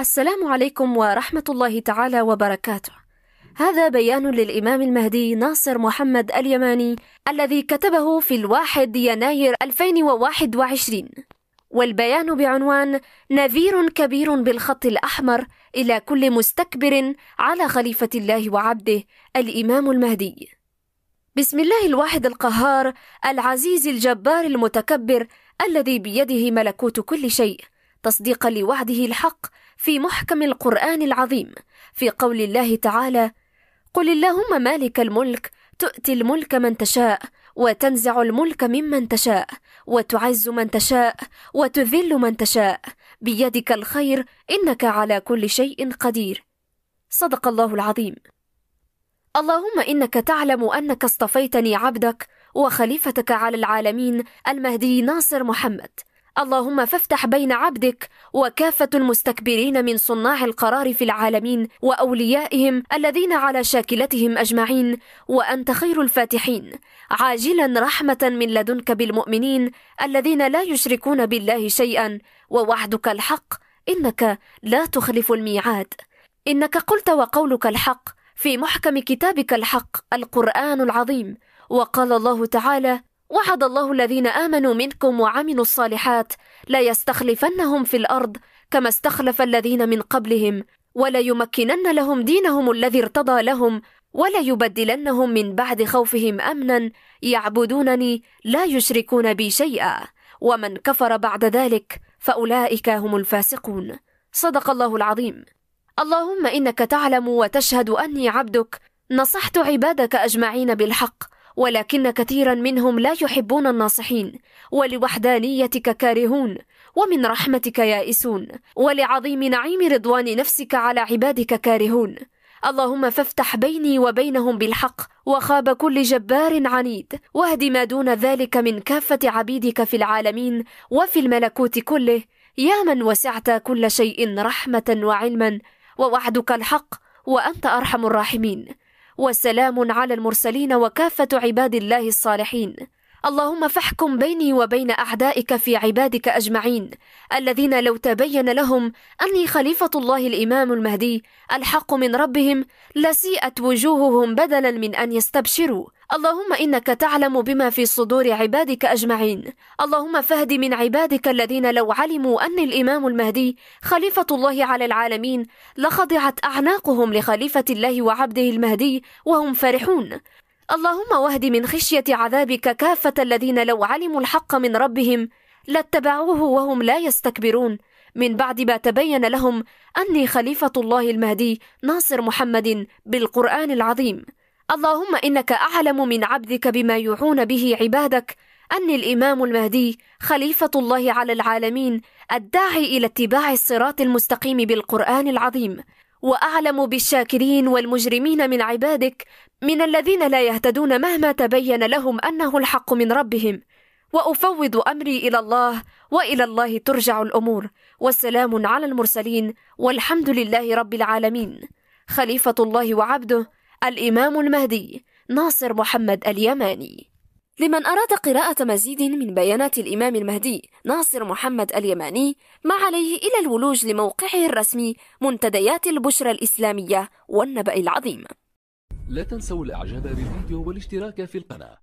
السلام عليكم ورحمة الله تعالى وبركاته. هذا بيان للإمام المهدي ناصر محمد اليماني الذي كتبه في الواحد يناير 2021 والبيان بعنوان نذير كبير بالخط الأحمر إلى كل مستكبر على خليفة الله وعبده الإمام المهدي بسم الله الواحد القهار العزيز الجبار المتكبر الذي بيده ملكوت كل شيء تصديقا لوعده الحق في محكم القرآن العظيم في قول الله تعالى: قل اللهم مالك الملك تؤتي الملك من تشاء وتنزع الملك ممن تشاء وتعز من تشاء وتذل من تشاء بيدك الخير إنك على كل شيء قدير. صدق الله العظيم. اللهم إنك تعلم أنك اصطفيتني عبدك وخليفتك على العالمين المهدي ناصر محمد. اللهم فافتح بين عبدك وكافة المستكبرين من صناع القرار في العالمين وأوليائهم الذين على شاكلتهم أجمعين وأنت خير الفاتحين. عاجلا رحمة من لدنك بالمؤمنين الذين لا يشركون بالله شيئا ووعدك الحق إنك لا تخلف الميعاد. إنك قلت وقولك الحق في محكم كتابك الحق القرآن العظيم. وقال الله تعالى وعد الله الذين آمنوا منكم وعملوا الصالحات ليستخلفنهم في الأرض كما استخلف الذين من قبلهم وليمكنن لهم دينهم الذي ارتضى لهم وليبدلنهم من بعد خوفهم أمنا يعبدونني لا يشركون بي شيئا ومن كفر بعد ذلك فأولئك هم الفاسقون. صدق الله العظيم. اللهم إنك تعلم وتشهد أني عبدك نصحت عبادك أجمعين بالحق ولكن كثيرا منهم لا يحبون الناصحين. ولوحدانيتك كارهون ومن رحمتك يائسون. ولعظيم نعيم رضوان نفسك على عبادك كارهون. اللهم فافتح بيني وبينهم بالحق وخاب كل جبار عنيد. واهد ما دون ذلك من كافة عبيدك في العالمين وفي الملكوت كله. يا من وسعت كل شيء رحمة وعلما ووعدك الحق وأنت أرحم الراحمين. وسلام على المرسلين وكافة عباد الله الصالحين. اللهم فاحكم بيني وبين أعدائك في عبادك أجمعين الذين لو تبين لهم أني خليفة الله الإمام المهدي ألحق من ربهم لسيئت وجوههم بدلا من أن يستبشروا. اللهم إنك تعلم بما في صدور عبادك أجمعين. اللهم فهد من عبادك الذين لو علموا أن الإمام المهدي خليفة الله على العالمين لخضعت أعناقهم لخليفة الله وعبده المهدي وهم فرحون. اللهم واهد من خشية عذابك كافة الذين لو علموا الحق من ربهم لاتبعوه وهم لا يستكبرون. من بعد ما تبين لهم أني خليفة الله المهدي ناصر محمد بالقرآن العظيم. اللهم إنك أعلم من عبدك بما يوحون به عبادك. أني الإمام المهدي خليفة الله على العالمين الداعي إلى اتباع الصراط المستقيم بالقرآن العظيم. وأعلم بالشاكرين والمجرمين من عبادك من الذين لا يهتدون مهما تبين لهم أنه الحق من ربهم. وأفوض أمري إلى الله وإلى الله ترجع الأمور. والسلام على المرسلين والحمد لله رب العالمين. خليفة الله وعبده الإمام المهدي ناصر محمد اليماني. لمن أراد قراءة مزيد من بيانات الإمام المهدي ناصر محمد اليماني ما عليه إلى الولوج لموقعه الرسمي منتديات البشرى الإسلامية والنبأ العظيم. لا تنسوا الإعجاب بالفيديو والاشتراك في القناة.